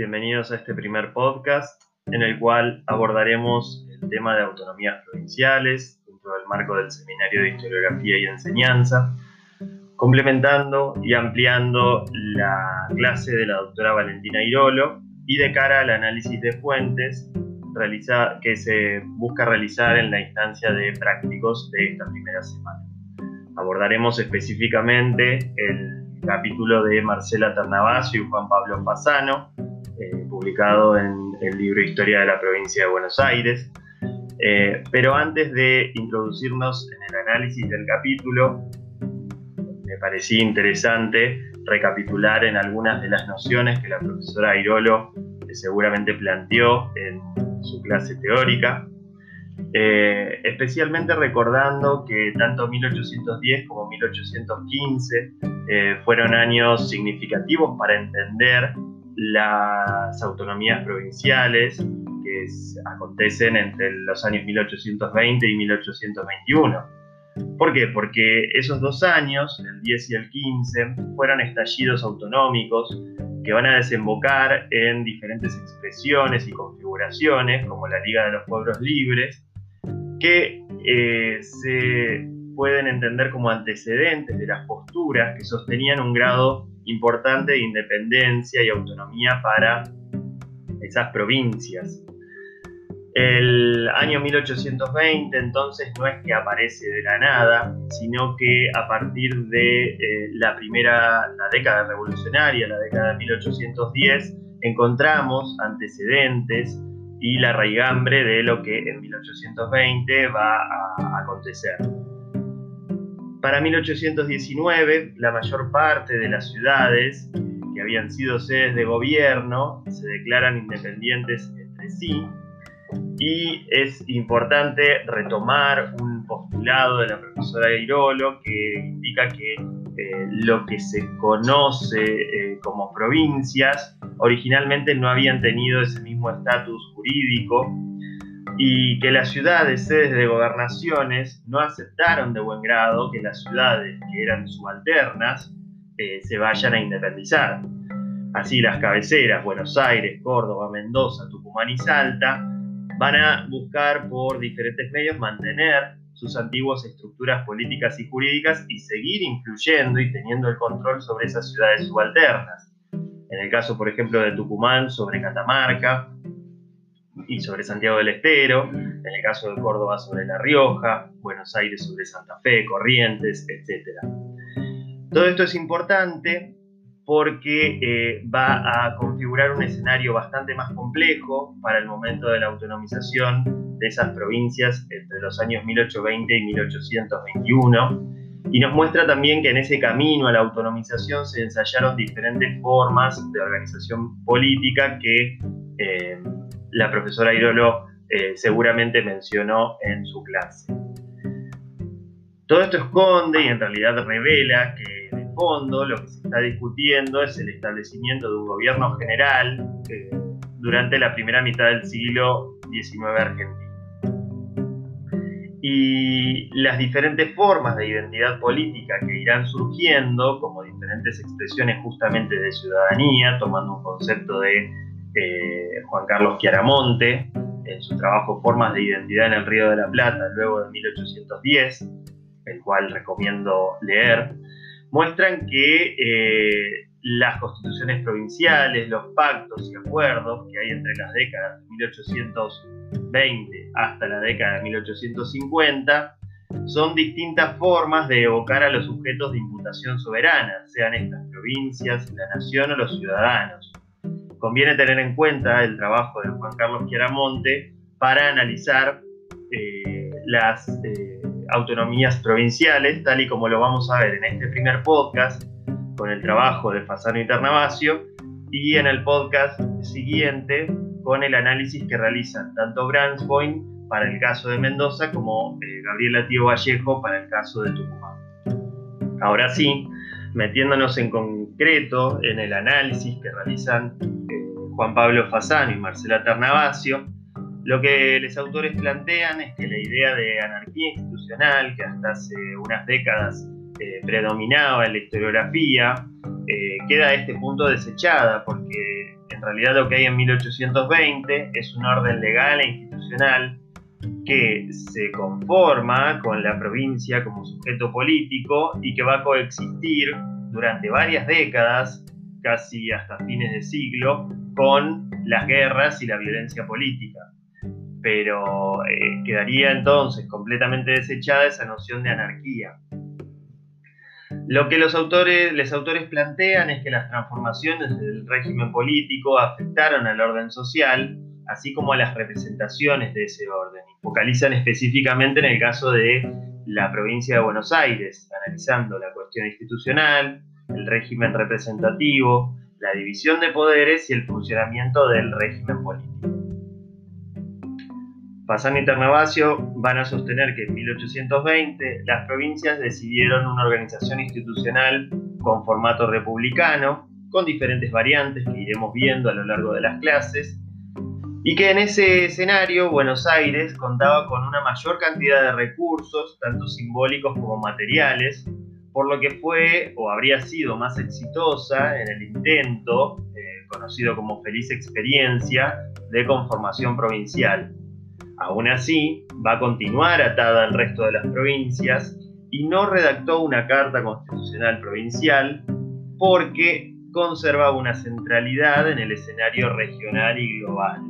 bienvenidos a este primer podcast en el cual abordaremos el tema de autonomías provinciales dentro del marco del Seminario de Historiografía y Enseñanza, complementando y ampliando la clase de la doctora Valentina Irolo y de cara al análisis de fuentes que se busca realizar en la instancia de prácticos de esta primera semana. Abordaremos específicamente el capítulo de Marcela Ternavasio y Juan Pablo Fasano, publicado en el libro Historia de la provincia de Buenos Aires. Eh, pero antes de introducirnos en el análisis del capítulo, me parecía interesante recapitular en algunas de las nociones que la profesora Airolo seguramente planteó en su clase teórica, eh, especialmente recordando que tanto 1810 como 1815 fueron años significativos para entender las autonomías provinciales que acontecen entre los años 1820 y 1821. ¿Por qué? Porque esos dos años, el 10 y el 15, fueron estallidos autonómicos que van a desembocar en diferentes expresiones y configuraciones, como la Liga de los Pueblos Libres, que eh, se pueden entender como antecedentes de las posturas que sostenían un grado importante de independencia y autonomía para esas provincias. El año 1820 entonces no es que aparece de la nada, sino que a partir de eh, la primera, la década revolucionaria, la década de 1810, encontramos antecedentes y la raigambre de lo que en 1820 va a acontecer. Para 1819, la mayor parte de las ciudades que habían sido sedes de gobierno se declaran independientes entre sí. Y es importante retomar un postulado de la profesora Irolo que indica que eh, lo que se conoce eh, como provincias originalmente no habían tenido ese mismo estatus jurídico y que las ciudades sedes de gobernaciones no aceptaron de buen grado que las ciudades que eran subalternas eh, se vayan a independizar. Así las cabeceras, Buenos Aires, Córdoba, Mendoza, Tucumán y Salta, van a buscar por diferentes medios mantener sus antiguas estructuras políticas y jurídicas y seguir influyendo y teniendo el control sobre esas ciudades subalternas. En el caso, por ejemplo, de Tucumán, sobre Catamarca, y sobre Santiago del Estero, en el caso de Córdoba sobre La Rioja, Buenos Aires sobre Santa Fe, Corrientes, etc. Todo esto es importante porque eh, va a configurar un escenario bastante más complejo para el momento de la autonomización de esas provincias entre los años 1820 y 1821 y nos muestra también que en ese camino a la autonomización se ensayaron diferentes formas de organización política que eh, la profesora Irolo eh, seguramente mencionó en su clase. Todo esto esconde y en realidad revela que de fondo lo que se está discutiendo es el establecimiento de un gobierno general eh, durante la primera mitad del siglo XIX argentino. Y las diferentes formas de identidad política que irán surgiendo como diferentes expresiones justamente de ciudadanía, tomando un concepto de eh, Juan Carlos Chiaramonte en su trabajo Formas de Identidad en el Río de la Plata, luego de 1810, el cual recomiendo leer, muestran que eh, las constituciones provinciales, los pactos y acuerdos que hay entre las décadas de 1820 hasta la década de 1850 son distintas formas de evocar a los sujetos de imputación soberana, sean estas provincias, la nación o los ciudadanos conviene tener en cuenta el trabajo de Juan Carlos Chiaramonte para analizar eh, las eh, autonomías provinciales, tal y como lo vamos a ver en este primer podcast con el trabajo de Fasano y Ternavasio y en el podcast siguiente con el análisis que realizan tanto Point para el caso de Mendoza como eh, Gabriela Tío Vallejo para el caso de Tucumán. Ahora sí, metiéndonos en concreto en el análisis que realizan Juan Pablo Fasano y Marcela Ternavasio, lo que los autores plantean es que la idea de anarquía institucional, que hasta hace unas décadas eh, predominaba en la historiografía, eh, queda a este punto desechada porque en realidad lo que hay en 1820 es un orden legal e institucional que se conforma con la provincia como sujeto político y que va a coexistir durante varias décadas, casi hasta fines de siglo, con las guerras y la violencia política. Pero eh, quedaría entonces completamente desechada esa noción de anarquía. Lo que los autores, los autores plantean es que las transformaciones del régimen político afectaron al orden social, así como a las representaciones de ese orden. Focalizan específicamente en el caso de la provincia de Buenos Aires, analizando la cuestión institucional, el régimen representativo, la división de poderes y el funcionamiento del régimen político. Fasano y Ternavasio van a sostener que en 1820 las provincias decidieron una organización institucional con formato republicano, con diferentes variantes que iremos viendo a lo largo de las clases, y que en ese escenario Buenos Aires contaba con una mayor cantidad de recursos, tanto simbólicos como materiales, por lo que fue o habría sido más exitosa en el intento, eh, conocido como feliz experiencia, de conformación provincial. Aún así, va a continuar atada al resto de las provincias y no redactó una carta constitucional provincial porque conservaba una centralidad en el escenario regional y global.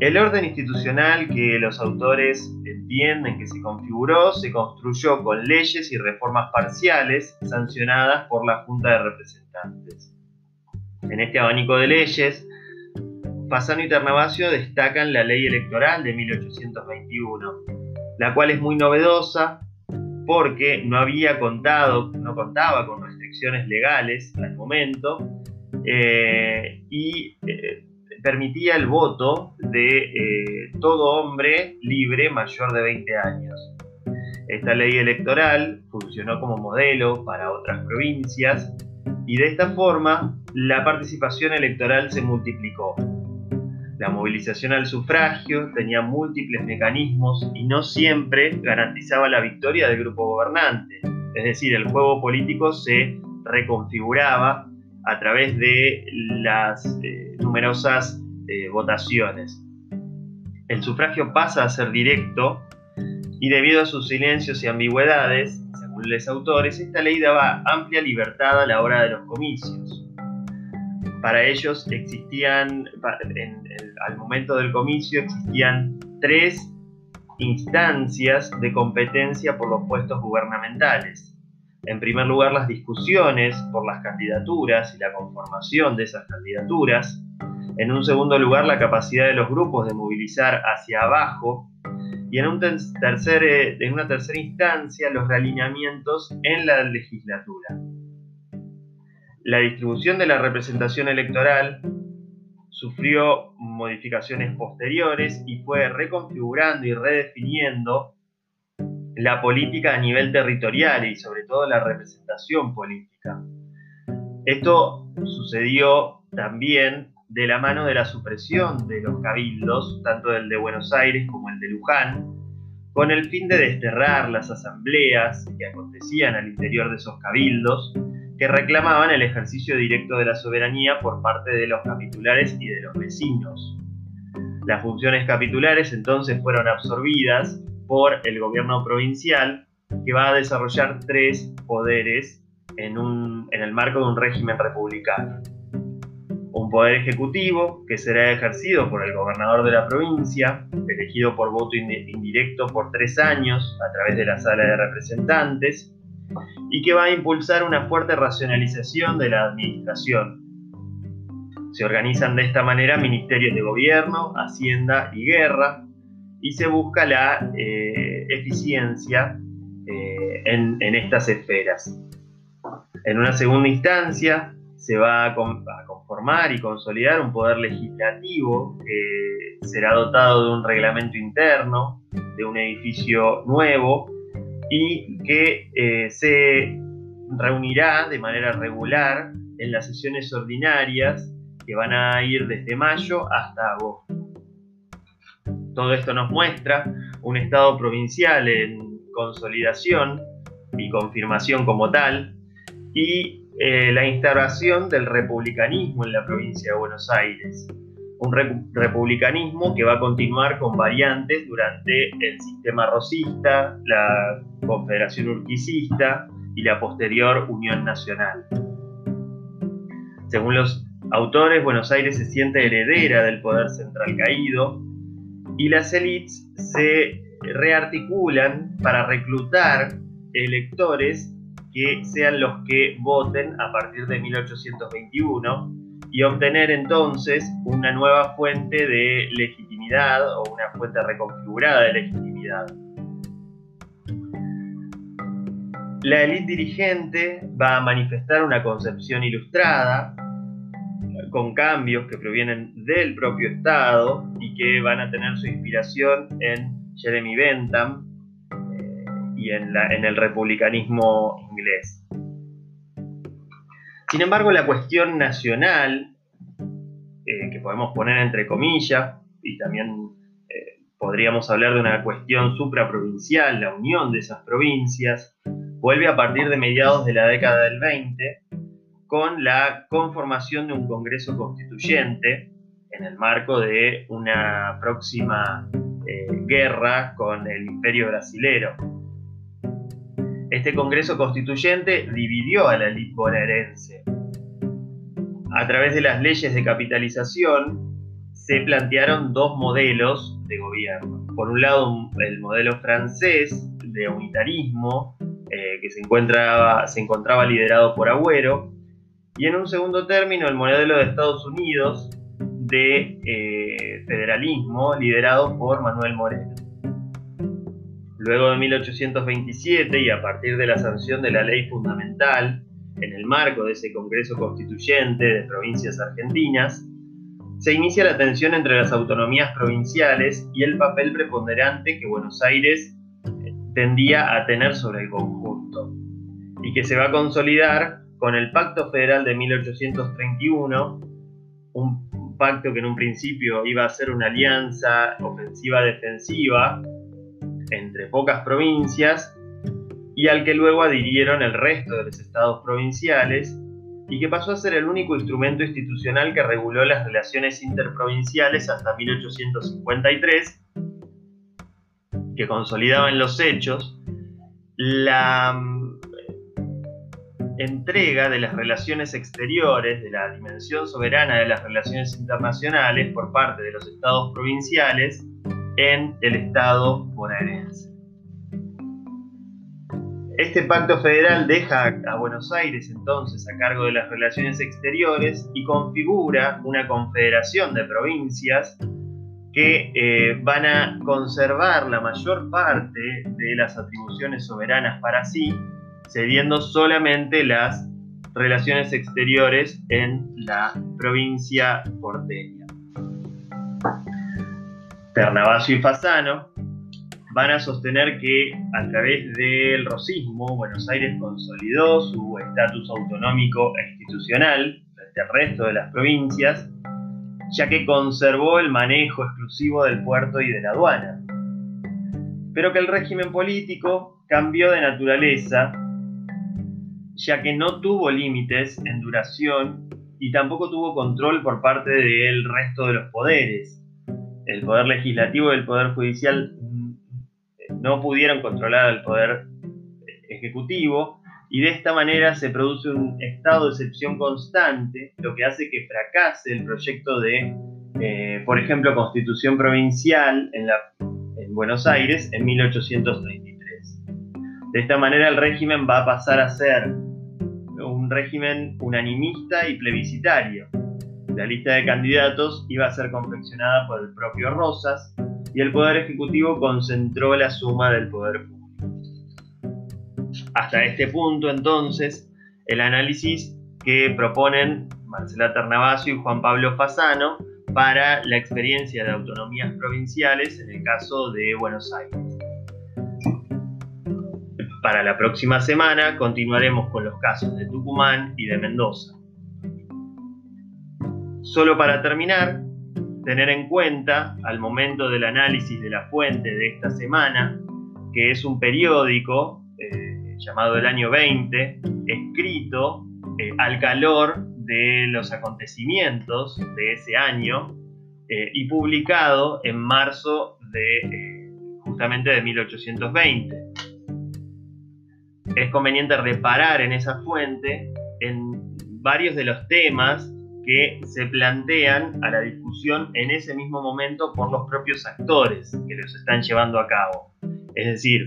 El orden institucional que los autores entienden que se configuró se construyó con leyes y reformas parciales sancionadas por la Junta de Representantes. En este abanico de leyes, Fasano y Ternavasio destacan la ley electoral de 1821, la cual es muy novedosa porque no había contado, no contaba con restricciones legales al momento eh, y eh, permitía el voto de eh, todo hombre libre mayor de 20 años. Esta ley electoral funcionó como modelo para otras provincias y de esta forma la participación electoral se multiplicó. La movilización al sufragio tenía múltiples mecanismos y no siempre garantizaba la victoria del grupo gobernante. Es decir, el juego político se reconfiguraba a través de las eh, numerosas eh, votaciones. El sufragio pasa a ser directo y debido a sus silencios y ambigüedades, según los autores, esta ley daba amplia libertad a la hora de los comicios. Para ellos existían, al momento del comicio, existían tres instancias de competencia por los puestos gubernamentales en primer lugar, las discusiones por las candidaturas y la conformación de esas candidaturas. En un segundo lugar, la capacidad de los grupos de movilizar hacia abajo. Y en, un tercer, eh, en una tercera instancia, los realineamientos en la legislatura. La distribución de la representación electoral sufrió modificaciones posteriores y fue reconfigurando y redefiniendo la política a nivel territorial y sobre todo la representación política. Esto sucedió también de la mano de la supresión de los cabildos, tanto el de Buenos Aires como el de Luján, con el fin de desterrar las asambleas que acontecían al interior de esos cabildos, que reclamaban el ejercicio directo de la soberanía por parte de los capitulares y de los vecinos. Las funciones capitulares entonces fueron absorbidas por el gobierno provincial, que va a desarrollar tres poderes en, el marco de un régimen republicano. Un poder ejecutivo que será ejercido por el gobernador de la provincia, elegido por voto indirecto por tres años a través de la sala de representantes, y que va a impulsar una fuerte racionalización de la administración. Se organizan de esta manera ministerios de gobierno, hacienda y guerra, y se busca la eh, eficiencia eh, en, estas esferas. En una segunda instancia se va a, conformar y consolidar un poder legislativo que será dotado de un reglamento interno, de un edificio nuevo y que eh, se reunirá de manera regular en las sesiones ordinarias que van a ir desde mayo hasta agosto. Todo esto nos muestra un Estado provincial en consolidación y confirmación como tal, y eh, la instauración del republicanismo en la provincia de Buenos Aires. Un republicanismo que va a continuar con variantes durante el sistema rosista, la Confederación Urquicista y la posterior Unión Nacional. Según los autores, Buenos Aires se siente heredera del poder central caído y las élites se rearticulan para reclutar electores que sean los que voten a partir de 1821 y obtener entonces una nueva fuente de legitimidad o una fuente reconfigurada de legitimidad. La élite dirigente va a manifestar una concepción ilustrada con cambios que provienen del propio Estado y que van a tener su inspiración en Jeremy Bentham eh, y en, el republicanismo inglés. Sin embargo, la cuestión nacional, eh, que podemos poner entre comillas, y también eh, podríamos hablar de una cuestión supraprovincial, la unión de esas provincias, vuelve a partir de mediados de la década del 20 con la conformación de un Congreso Constituyente en el marco de una próxima eh, guerra con el Imperio Brasilero. Este Congreso Constituyente dividió a la élite bonaerense. A través de las leyes de capitalización se plantearon dos modelos de gobierno. Por un lado, el modelo francés de unitarismo, eh, que se, encontraba liderado por Agüero, y en un segundo término el modelo de Estados Unidos de eh, federalismo liderado por Manuel Moreno. Luego de 1827 y a partir de la sanción de la ley fundamental, en el marco de ese Congreso Constituyente de provincias argentinas, se inicia la tensión entre las autonomías provinciales y el papel preponderante que Buenos Aires eh, tendía a tener sobre el conjunto, y que se va a consolidar con el Pacto Federal de 1831, un pacto que en un principio iba a ser una alianza ofensiva-defensiva entre pocas provincias y al que luego adhirieron el resto de los estados provinciales y que pasó a ser el único instrumento institucional que reguló las relaciones interprovinciales hasta 1853, que consolidaba en los hechos la entrega de las relaciones exteriores, de la dimensión soberana de las relaciones internacionales por parte de los estados provinciales en el estado bonaerense. Este pacto federal deja a Buenos Aires entonces a cargo de las relaciones exteriores y configura una confederación de provincias que eh, van a conservar la mayor parte de las atribuciones soberanas para sí cediendo solamente las relaciones exteriores en la provincia porteña. Ternavasio y Fasano van a sostener que a través del rosismo Buenos Aires consolidó su estatus autonómico e institucional frente al resto de las provincias, ya que conservó el manejo exclusivo del puerto y de la aduana, pero que el régimen político cambió de naturaleza ya que no tuvo límites en duración y tampoco tuvo control por parte del resto de los poderes. El poder legislativo y el poder judicial mm, no pudieron controlar al poder ejecutivo y de esta manera se produce un estado de excepción constante, lo que hace que fracase el proyecto de, eh, por ejemplo, constitución provincial en, en Buenos Aires en 1833. De esta manera el régimen va a pasar a ser un régimen unanimista y plebiscitario. La lista de candidatos iba a ser confeccionada por el propio Rosas y el Poder Ejecutivo concentró la suma del poder público. Hasta este punto, entonces, el análisis que proponen Marcela Ternavasio y Juan Pablo Fasano para la experiencia de autonomías provinciales en el caso de Buenos Aires. Para la próxima semana continuaremos con los casos de Tucumán y de Mendoza. Solo para terminar, tener en cuenta al momento del análisis de la fuente de esta semana, que es un periódico eh, llamado El Año 20, escrito eh, al calor de los acontecimientos de ese año eh, y publicado en marzo de justamente de 1820. Es conveniente reparar en esa fuente en varios de los temas que se plantean a la discusión en ese mismo momento por los propios actores que los están llevando a cabo. Es decir,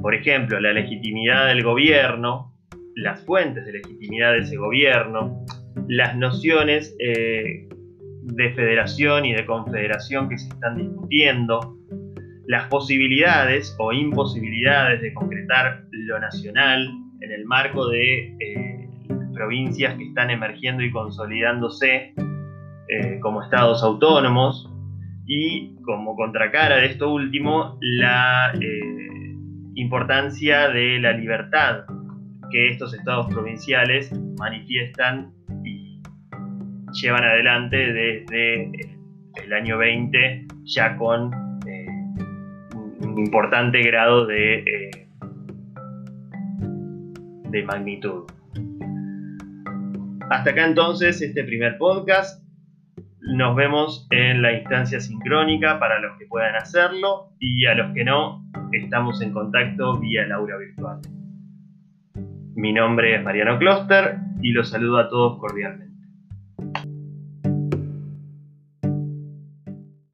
por ejemplo, la legitimidad del gobierno, las fuentes de legitimidad de ese gobierno, las nociones eh, de federación y de confederación que se están discutiendo, las posibilidades o imposibilidades de concretar lo nacional en el marco de eh, provincias que están emergiendo y consolidándose eh, como estados autónomos y como contracara de esto último la eh, importancia de la libertad que estos estados provinciales manifiestan y llevan adelante desde el año 20 ya con un importante grado de, magnitud. Hasta acá entonces este primer podcast. Nos vemos en la instancia sincrónica para los que puedan hacerlo y a los que no, estamos en contacto vía el aula virtual. Mi nombre es Mariano Kloster y los saludo a todos cordialmente.